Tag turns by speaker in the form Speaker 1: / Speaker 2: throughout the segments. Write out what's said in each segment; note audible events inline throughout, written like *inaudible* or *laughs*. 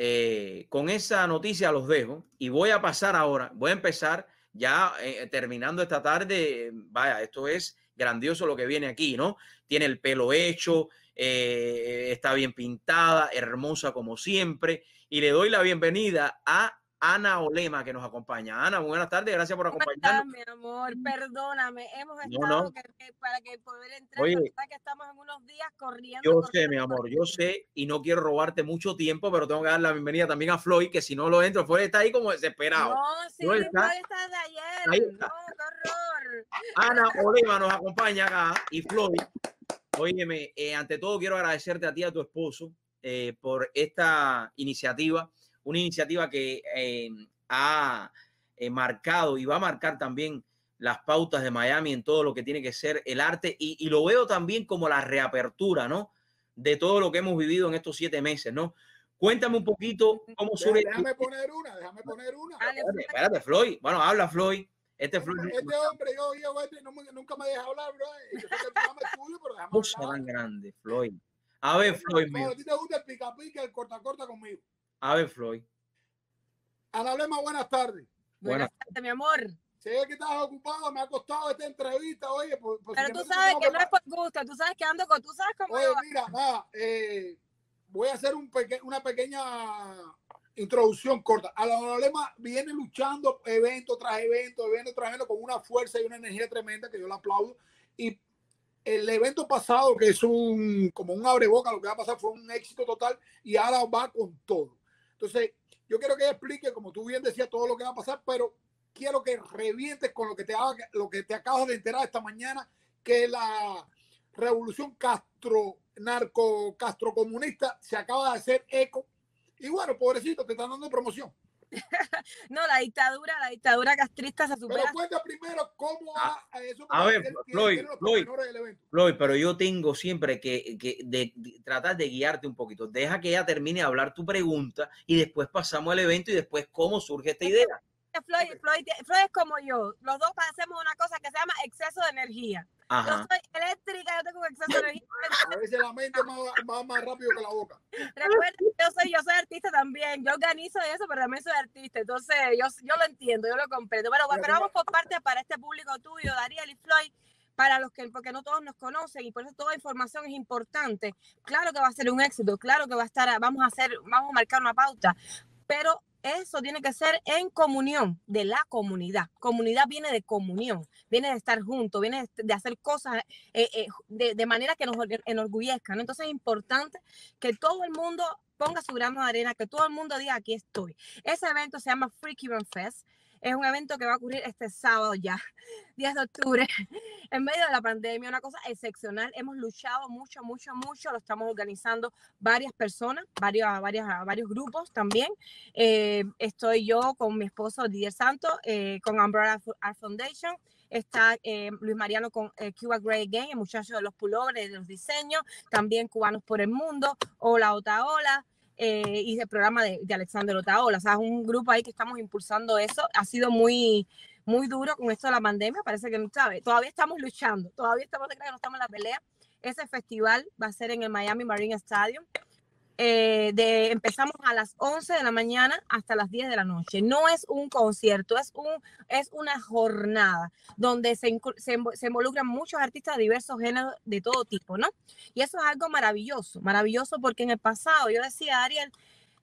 Speaker 1: eh, con esa noticia los dejo y voy a pasar ahora, voy a empezar ya eh, terminando esta tarde. Vaya, esto es grandioso lo que viene aquí, ¿no? Tiene el pelo hecho, eh, está bien pintada, hermosa como siempre. Y le doy la bienvenida a Ana Olema que nos acompaña. Ana, buenas tardes, gracias por acompañarnos.
Speaker 2: mi amor, perdóname, hemos estado para que poder entrar, Oye, que estamos en unos días corriendo.
Speaker 1: Yo sé, mi amor, yo sé y no quiero robarte mucho tiempo, pero tengo que dar la bienvenida también a Floyd, que si no lo entro, Floyd está ahí como desesperado.
Speaker 2: No, sí, Floyd está, de ayer. No, qué horror.
Speaker 1: Ana Olema nos acompaña acá y Floyd. Óyeme, eh, ante todo quiero agradecerte a ti y a tu esposo eh, por esta iniciativa una iniciativa que eh, ha eh, marcado y va a marcar también las pautas de Miami en todo lo que tiene que ser el arte y, lo veo también como la reapertura, ¿no? De todo lo que hemos vivido en estos siete meses, ¿no? Cuéntame un poquito cómo
Speaker 3: surge. Déjame poner una, déjame poner una.
Speaker 1: Espérate, Floyd. Bueno, habla Floyd. Este,
Speaker 3: Floyd. este hombre, yo, yo, este, nunca me deja hablar, bro. Yo sé que el programa es tuyo, pero déjame
Speaker 1: Cosa tan grande, Floyd. A ver, Floyd.
Speaker 3: No, a ti te gusta el pica pica, el corta corta conmigo.
Speaker 1: A ver, Floyd.
Speaker 3: Analema, buenas tardes.
Speaker 2: Buenas, tardes, mi amor.
Speaker 3: Sé que estás ocupado, me ha costado esta entrevista, oye. Por,
Speaker 2: Pero tú sabes que no es por gusto, tú sabes que ando con, tú sabes cómo.
Speaker 3: Oye, mira, nada, eh, voy a hacer un peque una pequeña introducción corta. Analema viene luchando evento tras evento, evento tras evento, con una fuerza y una energía tremenda que yo le aplaudo. Y el evento pasado, que es un como un abreboca, lo que va a pasar fue un éxito total y ahora va con todo. Entonces, yo quiero que ella explique, como tú bien decías, todo lo que va a pasar, pero quiero que revientes con lo que te, haga, lo que te acabas de enterar esta mañana, que la revolución castro, narco, castrocomunista se acaba de hacer eco. Y bueno, pobrecito, te están dando promoción. *laughs*
Speaker 2: no, la dictadura, la dictadura castrista se supera.
Speaker 3: Pero cuenta primero cómo
Speaker 1: ah, a, eso. A ver, Floyd, Floyd, pero yo tengo siempre que, que de, tratar de guiarte un poquito. Deja que ella termine de hablar tu pregunta y después pasamos al evento y después cómo surge esta idea.
Speaker 2: Floyd, Floyd, Floyd es como yo. Los dos hacemos una cosa que se llama exceso de energía. Yo soy eléctrica, yo tengo exceso de energía. *laughs*
Speaker 3: A veces la mente va más, rápido que la boca.
Speaker 2: Recuerda, yo soy, yo soy artista también. Yo organizo eso, pero también soy artista. Entonces, yo, yo lo entiendo, yo lo comprendo. Pero, pero vamos por parte para este público tuyo, Dariel y Floyd para los que, porque no todos nos conocen y por eso toda información es importante. Claro que va a ser un éxito, claro que va a estar, vamos a hacer, vamos a marcar una pauta, pero eso tiene que ser en comunión de la comunidad. Comunidad viene de comunión, viene de estar juntos, viene de hacer cosas eh, eh, de, manera que nos enorgullezcan. Entonces es importante que todo el mundo ponga su grano de arena, que todo el mundo diga aquí estoy. Ese evento se llama Free Cuban Fest. Es un evento que va a ocurrir este sábado ya, *laughs* 10 de octubre, en medio de la pandemia, una cosa excepcional. Hemos luchado mucho, mucho, mucho. Lo estamos organizando varias personas, varios, varias, varios grupos también. Eh, estoy yo con mi esposo Didier Santos, eh, con Umbrella Art Foundation. Está eh, Luis Mariano con Cuba Grey Game, el muchacho de los pulobres, de los diseños. También Cubanos por el Mundo. Hola, Otaola. Eh, y el programa de, de Alexander Otaola. O sea, es un grupo ahí que estamos impulsando eso. Ha sido muy, muy duro con esto de la pandemia. Parece que no sabe. Todavía estamos luchando, todavía estamos, no estamos en la pelea. Ese festival va a ser en el Miami Marine Stadium. Eh, de, empezamos a las 11 de la mañana hasta las 10 de la noche. No es un concierto, es, un, es una jornada donde se, se, se, involucran muchos artistas de diversos géneros de todo tipo, ¿no? Y eso es algo maravilloso, maravilloso porque en el pasado, yo decía, Ariel,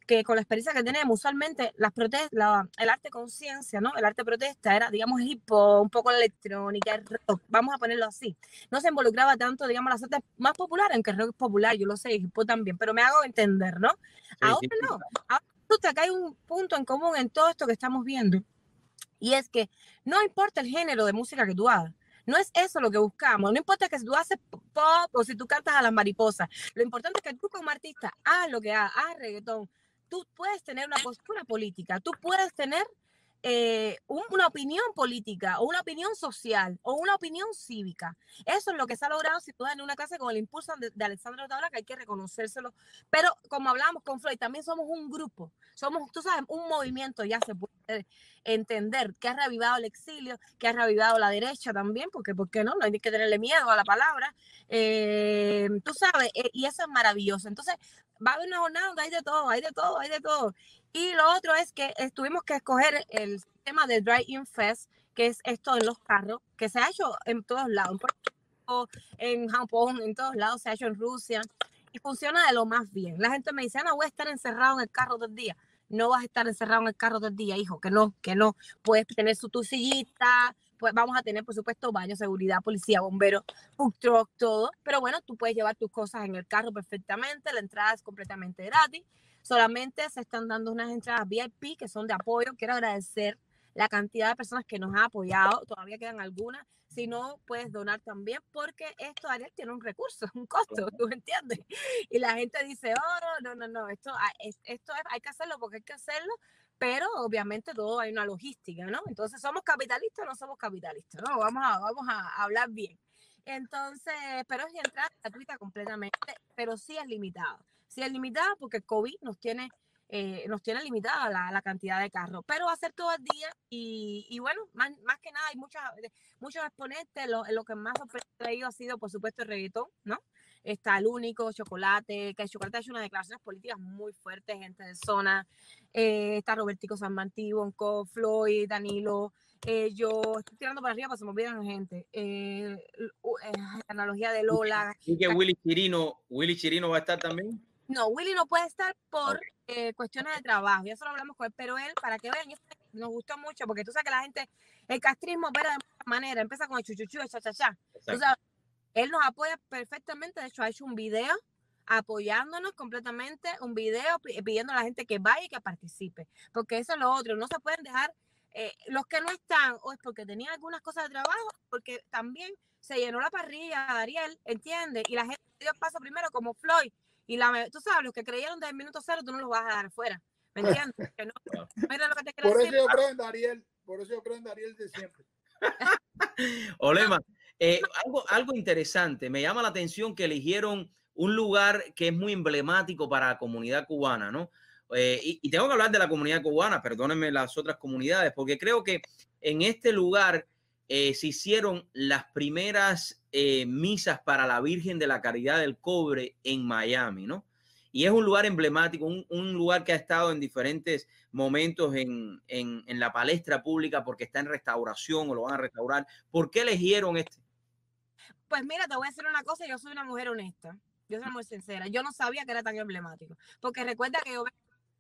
Speaker 2: que con la experiencia que tenemos, usualmente las protestas, el arte conciencia, ¿no? El arte protesta era, digamos, hip hop, un poco electrónica, rock, vamos a ponerlo así. No se involucraba tanto, digamos, las artes más populares, aunque el rock es popular, yo lo sé, hip hop también, pero me hago entender, ¿no? Ahora no, ahora que hay un punto en común en todo esto que estamos viendo, y es que no importa el género de música que tú hagas, no es eso lo que buscamos. No importa que tú haces pop o si tú cantas a las mariposas. Lo importante es que tú como artista haz lo que hagas, haz reggaetón, tú puedes tener una postura política, tú puedes tener eh, una opinión política o una opinión social o una opinión cívica. Eso es lo que se ha logrado situar en una casa con el impulso de, de Alexandra Tabla, que hay que reconocérselo. Pero como hablamos con Floyd, también somos un grupo, somos, tú sabes, un movimiento, ya se puede entender, que ha revivado el exilio, que ha revivado la derecha también, porque ¿por qué no? No hay que tenerle miedo a la palabra. Eh, tú sabes, eh, y eso es maravilloso. Entonces, va a haber una jornada donde hay de todo, hay de todo, hay de todo. Y lo otro es que tuvimos que escoger el tema de Dry-In Fest, que es esto en los carros, que se ha hecho en todos lados, en Japón, en todos lados, se ha hecho en Rusia y funciona de lo más bien. La gente me dice, no voy a estar encerrado en el carro todo el día. No vas a estar encerrado en el carro todo el día, hijo, que no, que no. Puedes tener su tu sillita, pues vamos a tener, por supuesto, baño, seguridad, policía, bomberos, food truck, todo. Pero bueno, tú puedes llevar tus cosas en el carro perfectamente. La entrada es completamente gratis. Solamente se están dando unas entradas VIP que son de apoyo. Quiero agradecer la cantidad de personas que nos han apoyado. Todavía quedan algunas. Si no, puedes donar también porque esto, Ariel, tiene un recurso, un costo, ¿tú entiendes? Y la gente dice, oh, no, no, no, esto, ah, esto hay que hacerlo porque hay que hacerlo, pero obviamente todo hay una logística, ¿no? Entonces, ¿somos capitalistas o no somos capitalistas? No, vamos a, vamos a hablar bien. Entonces, pero es entrada gratuita completamente, pero sí es limitada. Sí es limitada porque el COVID nos tiene, eh, nos tiene limitada la, la, cantidad de carros, pero va a ser todo el día y, y bueno, más, más, que nada hay muchas, muchos exponentes, lo, lo que más traído ha sido, por supuesto, el reggaetón, ¿no? Está el único, Chocolate, que el Chocolate ha hecho unas declaraciones políticas muy fuertes, gente de zona, eh, está Robertico San Martí, Bonco, Floyd, Danilo, eh, yo estoy tirando para arriba para que se me olviden gente, eh, la analogía de Lola.
Speaker 1: ¿Y que Willy Chirino, Willy Chirino va a estar también?
Speaker 2: No, Willy no puede estar por cuestiones de trabajo, ya solo hablamos con él, pero él, para que vean, nos gustó mucho, porque tú sabes que la gente, el castrismo opera de muchas maneras, empieza con el chuchuchu, el cha-cha-cha. Él nos apoya perfectamente, de hecho ha hecho un video apoyándonos completamente, un video pidiendo a la gente que vaya y que participe, porque eso es lo otro, no se pueden dejar, eh, los que no están, o es porque tenían algunas cosas de trabajo, porque también se llenó la parrilla, Ariel, ¿entiendes? Y la gente dio paso primero como Floyd, y la, tú sabes, los que creyeron desde el minuto cero, tú no los vas a dar fuera, ¿me entiendes? *laughs* Que no,
Speaker 3: mira lo que te por eso yo creo en Ariel, por eso yo creo en Ariel de siempre.
Speaker 1: Olema, eh, algo, algo interesante, me llama la atención que eligieron un lugar que es muy emblemático para la comunidad cubana, ¿no? Eh, y, tengo que hablar de la comunidad cubana, perdónenme las otras comunidades, porque creo que en este lugar eh, se hicieron las primeras misas para la Virgen de la Caridad del Cobre en Miami, ¿no? Y es un lugar emblemático, un, un lugar que ha estado en diferentes momentos en, en, en, la palestra pública porque está en restauración o lo van a restaurar. ¿Por qué eligieron este?
Speaker 2: Pues mira, te voy a decir una cosa, yo soy una mujer honesta, yo soy muy sincera, yo no sabía que era tan emblemático, porque recuerda que yo,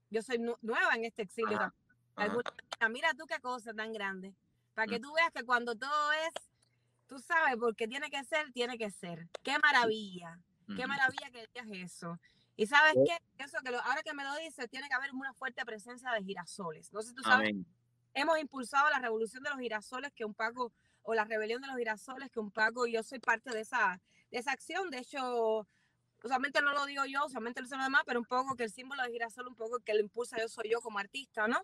Speaker 2: yo soy nueva en este exilio. Mira tú qué cosa tan grande, para que mm. tú veas que cuando todo es, tú sabes, porque tiene que ser, tiene que ser. Qué maravilla, qué maravilla que digas eso. Y sabes qué, eso que ahora que me lo dices, tiene que haber una fuerte presencia de girasoles. No sé si tú sabes, hemos impulsado la revolución de los girasoles que un Paco o la rebelión de los girasoles, que un Paco, yo soy parte de esa, de esa acción. De hecho, usualmente no lo digo yo, usualmente lo dicen los demás, pero un poco que el símbolo de girasol, un poco que lo impulsa yo soy yo como artista, ¿no?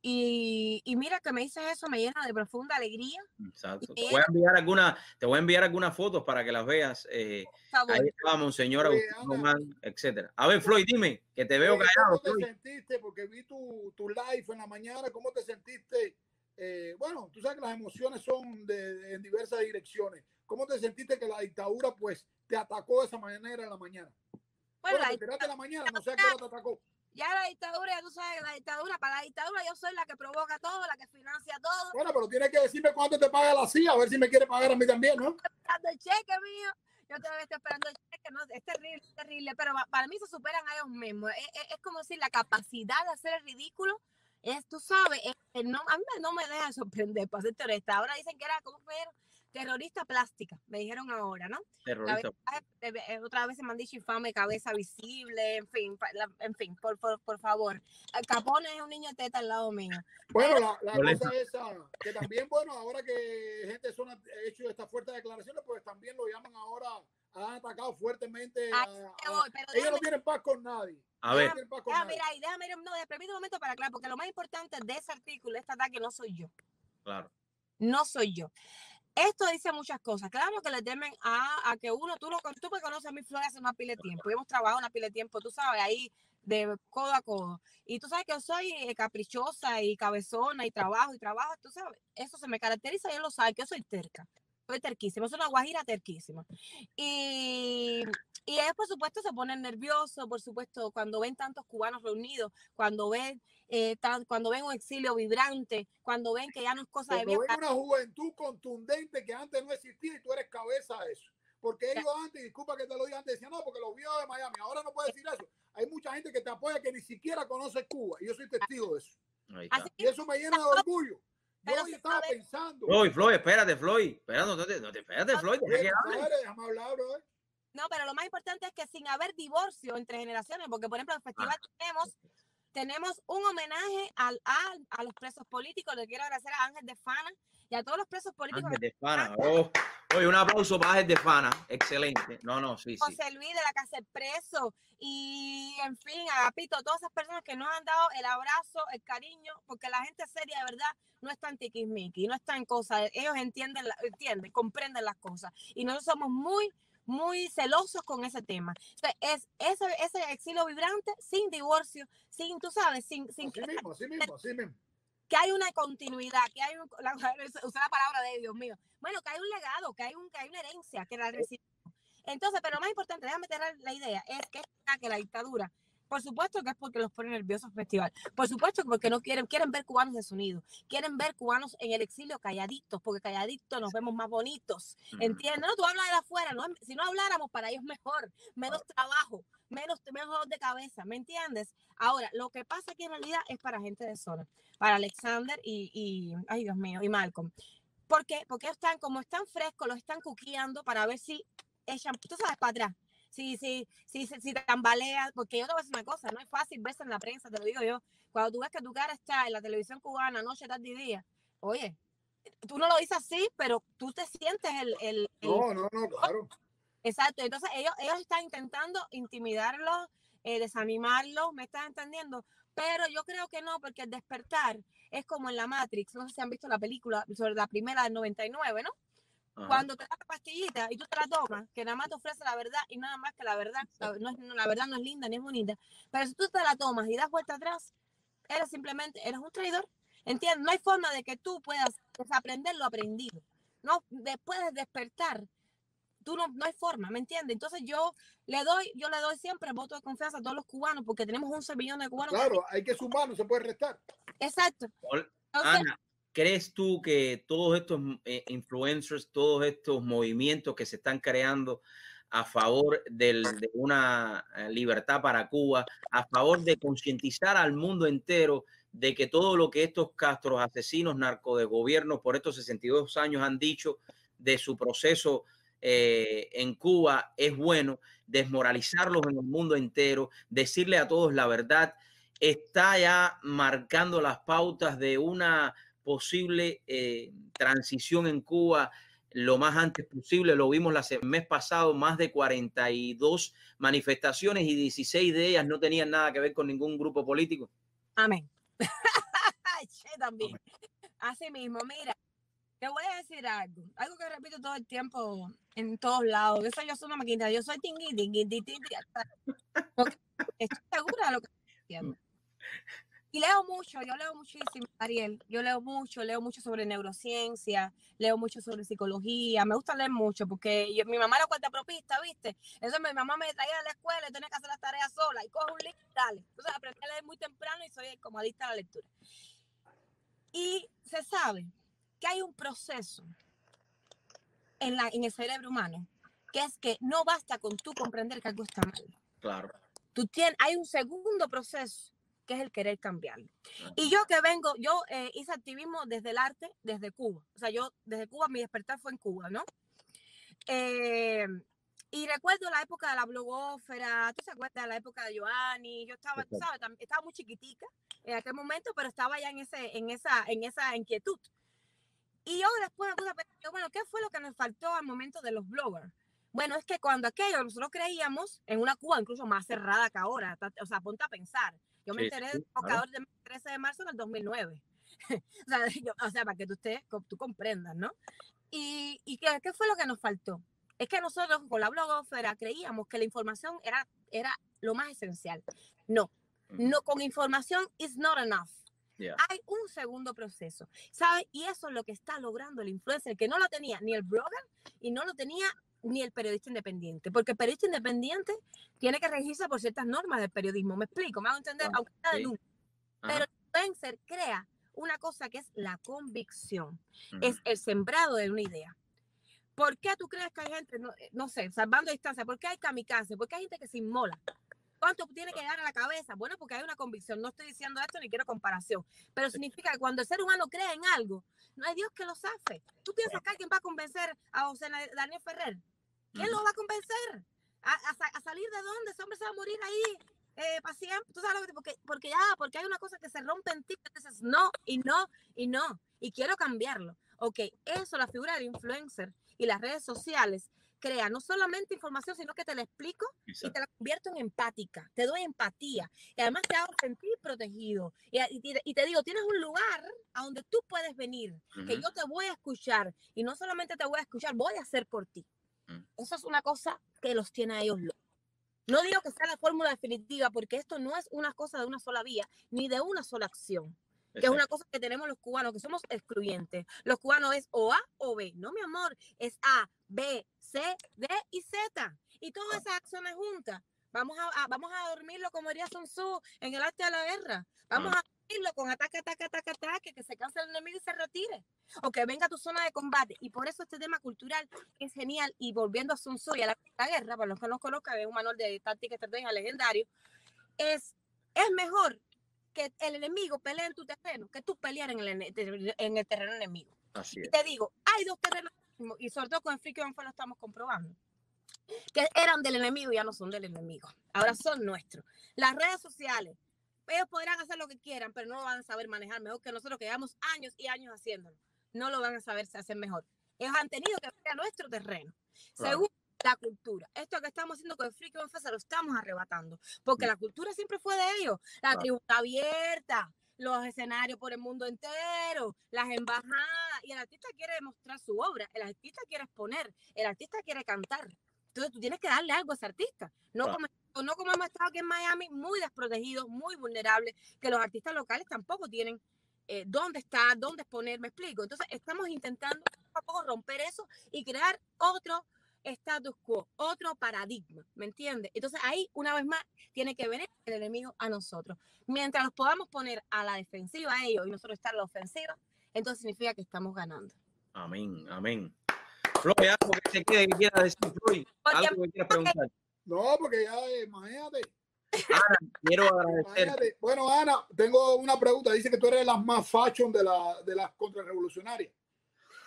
Speaker 2: Y, y, mira que me dices eso, me llena de profunda alegría.
Speaker 1: Exacto. Te voy a enviar alguna, te voy a enviar algunas fotos para que las veas. Eh, ahí Monseñor Agustín etcétera. A ver, Floyd, dime, que te veo callado.
Speaker 3: ¿Cómo te sentiste? Porque vi tu, tu live en la mañana, ¿cómo te sentiste? Eh, bueno, tú sabes que las emociones son de, en diversas direcciones. ¿Cómo te sentiste que la dictadura pues te atacó de esa manera en la mañana? Bueno, la dictadura, la mañana, no sé qué te atacó.
Speaker 2: Ya la dictadura, ya tú sabes, la dictadura, para la dictadura yo soy la que provoca todo, la que financia todo.
Speaker 3: Bueno, pero tienes que decirme cuánto te paga la CIA, a ver si me quiere pagar a mí también, ¿no?
Speaker 2: Esperando el cheque mío, yo todavía estoy esperando el cheque, ¿no? Es terrible, es terrible, pero para mí se superan a ellos mismos. Es, es, es como decir, la capacidad de hacer el ridículo es, tú sabes, no, a mí no me deja sorprender, para ser honesta. Ahora dicen que era, como fue? Terrorista plástica, me dijeron ahora, ¿no? Terrorista. Eh, otra vez se me han dicho infame, cabeza visible, en fin, en fin, por, por, por favor. Capone es un niño teta al lado mío.
Speaker 3: Bueno, la, la cosa es que también, bueno, ahora que gente son ha hecho estas fuertes declaraciones, pues también lo llaman ahora, han atacado fuertemente. A, ellos no tienen paz con nadie.
Speaker 1: A ver.
Speaker 2: Déjame, mira, déjame, no, permítame un momento para aclarar, porque lo más importante de ese artículo, este ataque, no soy yo.
Speaker 1: Claro.
Speaker 2: No soy yo. Esto dice muchas cosas. Claro que le temen a, a que uno, tú, lo, tú me conoces a mi Flor hace una pila de tiempo. Y hemos trabajado una pila de tiempo, tú sabes, ahí de codo a codo. Y tú sabes que yo soy eh, caprichosa y cabezona y trabajo y trabajo, tú sabes, eso se me caracteriza y él lo sabe, que yo soy terca. Estoy terquísima, es una guajira terquísima. Y, y ellos, por supuesto, se ponen nerviosos, por supuesto, cuando ven tantos cubanos reunidos, cuando ven, eh, cuando ven un exilio vibrante, cuando ven que ya no es cosa
Speaker 3: de
Speaker 2: viejo.
Speaker 3: ven una juventud contundente que antes no existía y tú eres cabeza de eso. Porque ellos antes, disculpa que te lo diga antes, decían, no, porque los vio de Miami. Ahora no puede decir eso. Hay mucha gente que te apoya que ni siquiera conoce Cuba. Y yo soy testigo de eso. Y eso me llena de orgullo. Yo hoy estaba pensando.
Speaker 1: Floyd, Floyd, espérate, Floyd. Espérate, no te, no te espérate, Floyd.
Speaker 3: Déjame hablar, bro.
Speaker 2: No, pero lo más importante es que sin haber divorcio entre generaciones, porque por ejemplo en el festival ah. tenemos, tenemos un homenaje al, a, a, los presos políticos. Le quiero agradecer a Ángel de Fana y a todos los presos políticos.
Speaker 1: Ángel de Fana, oh. Oye, un aplauso para Ángel de Fana, excelente. No, no, sí, sí.
Speaker 2: José Luis de la Casa Preso y, en fin, Agapito, todas esas personas que nos han dado el abrazo, el cariño, porque la gente seria, de verdad, no está en tiquismiqui, no está en cosas. Ellos entienden, entienden, comprenden las cosas. Y nosotros somos muy muy celosos con ese tema. es ese, ese exilio vibrante sin divorcio, sin, tú sabes, sin... sin
Speaker 3: así mismo, así mismo, así mismo.
Speaker 2: Que hay una continuidad, que hay un, la, *laughs* usar la palabra de Dios mío. Bueno, que hay un legado, que hay, un, que hay una herencia, que la recibimos. Entonces, pero lo más importante, déjame tener la idea, es que, que la dictadura por supuesto que es porque los pone nerviosos el festival. Por supuesto que porque no quieren, quieren ver cubanos desunidos. Quieren ver cubanos en el exilio calladitos, porque calladitos nos vemos más bonitos. ¿Entiendes? No, tú hablas de afuera, ¿no? si no habláramos para ellos mejor, menos trabajo, menos, menos de cabeza, ¿me entiendes? Ahora, lo que pasa aquí en realidad es para gente de zona, para Alexander y, y ay Dios mío, y Malcolm. ¿Por qué? Porque están, como están frescos, los están cuqueando para ver si echan, tú sabes, para atrás si, si, si, si tambaleas, porque yo te voy a decir una cosa, no es fácil verse en la prensa, te lo digo yo. Cuando tú ves que tu cara está en la televisión cubana, noche, tarde y día, oye, tú no lo dices así, pero tú te sientes el... el,
Speaker 3: no, no, no, claro.
Speaker 2: Exacto, entonces ellos, ellos están intentando intimidarlos, eh, desanimarlos, ¿me estás entendiendo? Pero yo creo que no, porque el despertar es como en la Matrix, no sé si han visto la película sobre la primera del 99, ¿no? Cuando te das la pastillita y tú te la tomas, que nada más te ofrece la verdad y nada más que la verdad, no es, la verdad no es linda ni es bonita, pero si tú te la tomas y das vuelta atrás, eres simplemente, eres un traidor. ¿Entiendes? No hay forma de que tú puedas desaprender lo aprendido. No, después de despertar, tú no, no hay forma, ¿me entiendes? Entonces yo le doy, yo le doy siempre voto de confianza a todos los cubanos porque tenemos 11 millones de cubanos.
Speaker 3: Claro, hay que sumar, no se puede restar.
Speaker 2: Exacto.
Speaker 1: Ana, ¿Crees tú que todos estos eh, influencers, todos estos movimientos que se están creando a favor de una eh, libertad para Cuba, a favor de concientizar al mundo entero de que todo lo que estos castros, asesinos, narco de gobierno por estos 62 años han dicho de su proceso eh, en Cuba es bueno, desmoralizarlos en el mundo entero, decirle a todos la verdad, está ya marcando las pautas de una posible eh, transición en Cuba lo más antes posible. Lo vimos el mes pasado, más de 42 manifestaciones y 16 de ellas no tenían nada que ver con ningún grupo político.
Speaker 2: Amén. *laughs* *laughs* también. Así mismo, mira, te voy a decir algo, algo que repito todo el tiempo en todos lados. Eso yo soy una maquinita, yo soy tingui, tingui, tingui, *laughs* Estoy segura de lo que estoy diciendo. Y leo mucho, yo leo muchísimo, Ariel. Yo leo mucho, leo mucho sobre neurociencia, leo mucho sobre psicología. Me gusta leer mucho porque mi mamá era cuenta propista, ¿viste? Eso mi mamá me traía a la escuela y tenía que hacer las tareas sola y cojo un libro y dale. Entonces aprendí a leer muy temprano y soy como adicta a la lectura. Y se sabe que hay un proceso en, la, en el cerebro humano que es que no basta con tú comprender que algo está mal.
Speaker 1: Claro.
Speaker 2: Tú tienes, hay un segundo proceso que es el querer cambiarlo. Y yo que vengo, yo eh, hice activismo desde el arte, desde Cuba. O sea, yo desde Cuba, mi despertar fue en Cuba, ¿no? Eh, y recuerdo la época de la blogófera, ¿tú te acuerdas de la época de Joanny? Yo estaba, tú sabes, estaba muy chiquitica en aquel momento, pero estaba ya en, ese, en, esa, en esa inquietud. Y yo después me puse a pensar, bueno, ¿qué fue lo que nos faltó al momento de los bloggers? Bueno, es que cuando aquello nosotros creíamos en una Cuba incluso más cerrada que ahora, o sea, ponte a pensar, yo me enteré del invocador del 13 de marzo del 2009. *laughs* o, sea, *laughs* o, sea, para que tú, estés, tú comprendas, ¿no? ¿Y, y qué, qué, fue lo que nos faltó? Es que nosotros con la blogosfera creíamos que la información era, era lo más esencial. No, no, con información is not enough. Hay un segundo proceso, ¿sabes? Y eso es lo que está logrando el influencer, que no lo tenía ni el blogger y no lo tenía ni el periodista independiente, porque el periodista independiente tiene que regirse por ciertas normas del periodismo. Me explico, me hago entender,
Speaker 1: Ah,
Speaker 2: aunque sea de.
Speaker 1: Ajá.
Speaker 2: Pero el influencer crea una cosa que es la convicción, es el sembrado de una idea. ¿Por qué tú crees que hay gente, no, eh, no sé, salvando distancia, por qué hay kamikaze? ¿Por qué hay gente que se inmola? ¿Cuánto tiene que llegar a la cabeza? Bueno, porque hay una convicción. No estoy diciendo esto ni quiero comparación, pero significa que cuando el ser humano cree en algo, no hay Dios que lo safe. ¿Tú piensas que alguien va a convencer a José Daniel Ferrer? ¿Quién lo va a convencer? ¿A, a a salir de dónde? Ese hombre se va a morir ahí eh, para siempre. ¿Tú sabes lo que te- porque, porque ya, porque hay una cosa que se rompe en ti, dices no, y no, y no, y quiero cambiarlo. Ok, eso, la figura del influencer y las redes sociales crea no solamente información, sino que te la explico y
Speaker 1: Exacto.
Speaker 2: te la convierto en empática, te doy empatía y además te hago sentir protegido. Y, y te- y te digo, tienes un lugar a donde tú puedes venir, que
Speaker 1: Ujú.
Speaker 2: yo te voy a escuchar y no solamente te voy a escuchar, voy a hacer por ti.
Speaker 1: Mm.
Speaker 2: Eso es una cosa que los tiene a ellos locos. No digo que sea la fórmula definitiva, porque esto no es una cosa de una sola vía, ni de una sola acción, que es una cosa que tenemos los cubanos, que somos excluyentes. Los cubanos es o A o B. No, mi amor, es A, B, C, D y Z. Y todas
Speaker 1: Ah.
Speaker 2: esas acciones juntas. Vamos a, a- vamos a dormirlo como diría Sun Tzu en el arte de la guerra. Vamos
Speaker 1: Ah.
Speaker 2: a dormirlo con ataque, ataque, ataque, ataque, que se canse el enemigo y se retire. O que venga a tu zona de combate. Y por eso este tema cultural es genial. Y volviendo a Sun Tzu y a la, la guerra, para los que no conozcan, es un manual de táctica estrategia legendario, es, es mejor que el enemigo pelee en tu terreno que tú pelear en el, en el terreno enemigo.
Speaker 1: Así
Speaker 2: Y te digo, hay dos terrenos, y sobre todo con el Friki Banfa lo estamos comprobando, que eran del enemigo y ya no son del enemigo. Ahora son nuestros. Las redes sociales, ellos podrán hacer lo que quieran, pero no lo van a saber manejar mejor que nosotros que llevamos años y años haciéndolo. No lo van a saber hacer mejor. Ellos han tenido que ver a nuestro terreno.
Speaker 1: Claro.
Speaker 2: Según la cultura. Esto que estamos haciendo con el Friki Banfa se lo estamos arrebatando, porque
Speaker 1: Mm.
Speaker 2: la cultura siempre fue de ellos. La
Speaker 1: Claro.
Speaker 2: tribu está abierta, los escenarios por el mundo entero, las embajadas, y el artista quiere mostrar su obra, el artista quiere exponer, el artista quiere cantar. Entonces tú tienes que darle algo a ese artista, no, como, no como hemos estado aquí en Miami, muy desprotegidos, muy vulnerables, que los artistas locales tampoco tienen eh, dónde estar, dónde exponer, me explico. Entonces estamos intentando poco a poco romper eso y crear otro status quo, otro paradigma, ¿me entiendes? Entonces ahí, una vez más, tiene que venir el enemigo a nosotros. Mientras los podamos poner a la defensiva a ellos y nosotros estar a la ofensiva, entonces significa que estamos ganando.
Speaker 1: Amén, amén. Floyd, algo que se quede que quieras decir, Floyd. Algo que quieras preguntar.
Speaker 3: No, porque ya, eh, imagínate,
Speaker 1: Quiero agradecer.
Speaker 3: imagínate. Bueno, Ana, tengo una pregunta. Dice que tú eres la más fashion de, la, de las contrarrevolucionarias.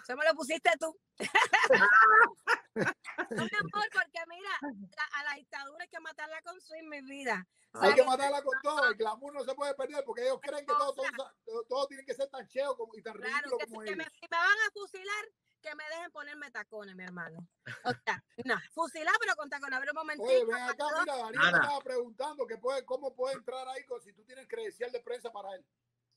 Speaker 2: Eso me lo pusiste tú. *laughs* no, mi amor, *laughs* porque mira, la- a la dictadura hay que matarla con su mi vida.
Speaker 3: Hay que matarla con todo. El glamour no se puede perder porque ellos creen que todo, todo, todo, todo tiene que ser tan cheo como, y tan
Speaker 2: Claro, que,
Speaker 3: como
Speaker 2: si- que me,
Speaker 3: ellos.
Speaker 2: si me van a fusilar, que me dejen ponerme tacones, mi hermano. O sea, no, fusilar, pero con tacones. A ver un momentito.
Speaker 3: Oye, ven acá, mira, Darío estaba preguntando que puede, cómo puede entrar ahí con, si tú tienes credencial de prensa para él.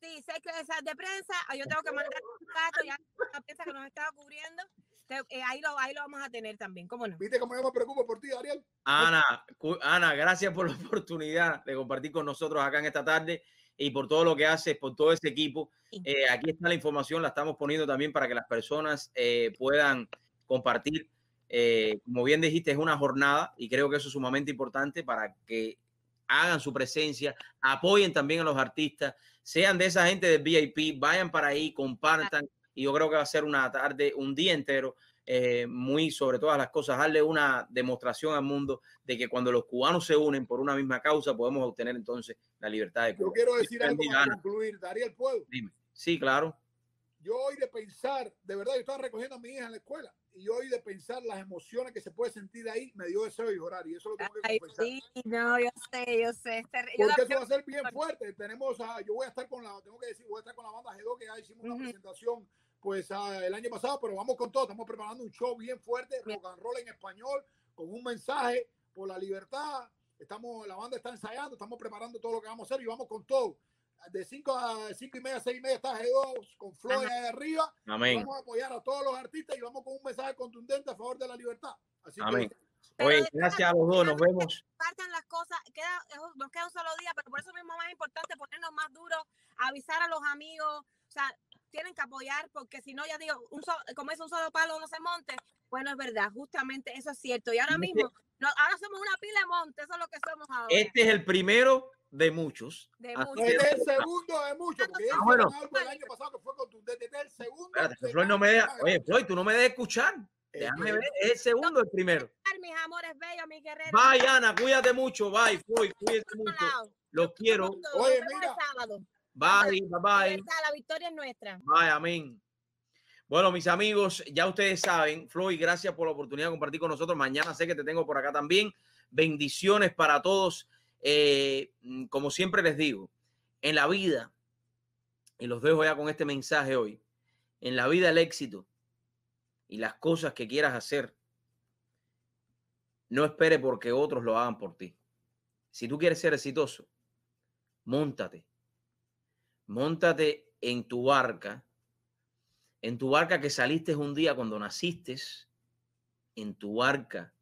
Speaker 2: Sí, sé que esa de prensa, ah, yo tengo que *laughs* mandar un dato ya la prensa que nos estaba cubriendo. Te- eh, ahí, lo, ahí lo vamos a tener también, ¿cómo no?
Speaker 3: ¿Viste cómo yo me preocupo por ti, Ariel?
Speaker 1: Ana, Ana, gracias por la oportunidad de compartir con nosotros acá en esta tarde y por todo lo que haces, por todo ese equipo. Eh, aquí está la información, la estamos poniendo también para que las personas eh, puedan compartir. Eh, como bien dijiste, es una jornada y creo que eso es sumamente importante para que hagan su presencia, apoyen también a los artistas, sean de esa gente del VIP, vayan para ahí, compartan y yo creo que va a ser una tarde, un día entero eh, muy sobre todas las cosas, darle una demostración al mundo de que cuando los cubanos se unen por una misma causa, podemos obtener entonces la libertad de
Speaker 3: Yo
Speaker 1: Cuba.
Speaker 3: quiero decir algo para concluir. Dariel, ¿puedo?
Speaker 1: Dime. Sí, claro.
Speaker 3: Yo hoy de pensar, de verdad, yo estaba recogiendo a mi hija en la escuela y yo hoy de pensar las emociones que se puede sentir ahí, me dio deseo de llorar y eso lo tengo que
Speaker 2: Ay,
Speaker 3: confesar.
Speaker 2: sí, no, yo sé, yo sé. este yo
Speaker 3: Porque eso va a ser bien fuerte. Tenemos a, yo voy a estar con la, tengo que decir, voy a estar con la banda G2 que ya hicimos una
Speaker 2: Ujú.
Speaker 3: presentación pues ah, el año pasado, pero vamos con todo. Estamos preparando un show bien fuerte, rock and roll en español, con un mensaje por la libertad. Estamos, la banda está ensayando, estamos preparando todo lo que vamos a hacer y vamos con todo. De 5 a 5 y media, 6 y media está G2 con Floyd
Speaker 2: Ajá.
Speaker 3: ahí arriba.
Speaker 1: Amén.
Speaker 3: Vamos a apoyar a todos los artistas y vamos con un mensaje contundente a favor de la libertad. Así
Speaker 1: Amén.
Speaker 3: que
Speaker 2: Pero
Speaker 1: Oye, gracias a los dos. Nos vemos.
Speaker 2: Partan las cosas, queda, nos queda un solo día, pero por eso mismo es más importante ponernos más duros, avisar a los amigos, o sea, tienen que apoyar porque si no, ya digo, un como es un solo palo no se monte, bueno, es verdad, justamente eso es cierto. Y ahora mismo, no, ahora somos una pila de monte, eso es lo que somos ahora.
Speaker 1: Este es el primero de muchos.
Speaker 3: De muchos. Este es el segundo de muchos. Porque ah, bueno. el año pasado que fue contundente. Este es el segundo.
Speaker 1: Espérate, Floyd no me deja, oye, Floyd, tú no me dejes escuchar. Déjame ver, es el segundo, el primero.
Speaker 2: Mis amores bellos, mis guerreros.
Speaker 1: Bye, Ana, cuídate mucho. Bye, Floyd, cuídate mucho. Los quiero.
Speaker 2: Oye, mira.
Speaker 1: Bye, bye, bye.
Speaker 2: La victoria es nuestra.
Speaker 1: Bye, amén. Bueno, mis amigos, ya ustedes saben, Floyd, gracias por la oportunidad de compartir con nosotros. Mañana sé que te tengo por acá también. Bendiciones para todos. Eh, como siempre les digo, en la vida, y los dejo ya con este mensaje hoy, en la vida el éxito y las cosas que quieras hacer, no espere porque otros lo hagan por ti. Si tú quieres ser exitoso, montate. Móntate en tu barca, en tu barca que saliste un día cuando naciste, en tu barca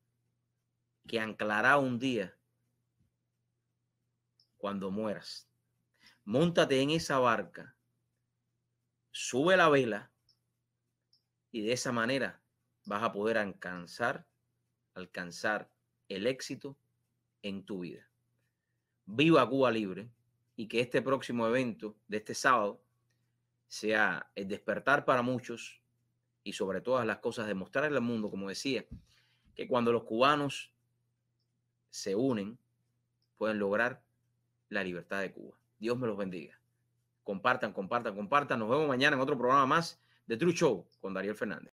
Speaker 1: que anclará un día cuando mueras. Móntate en esa barca, sube la vela y de esa manera vas a poder alcanzar, alcanzar el éxito en tu vida. Viva Cuba libre y que este próximo evento de este sábado sea el despertar para muchos y sobre todas las cosas demostrarle al mundo, como decía, que cuando los cubanos se unen, pueden lograr la libertad de Cuba. Dios me los bendiga. Compartan, compartan, compartan. Nos vemos mañana en otro programa más de True Show con Dariel Fernández.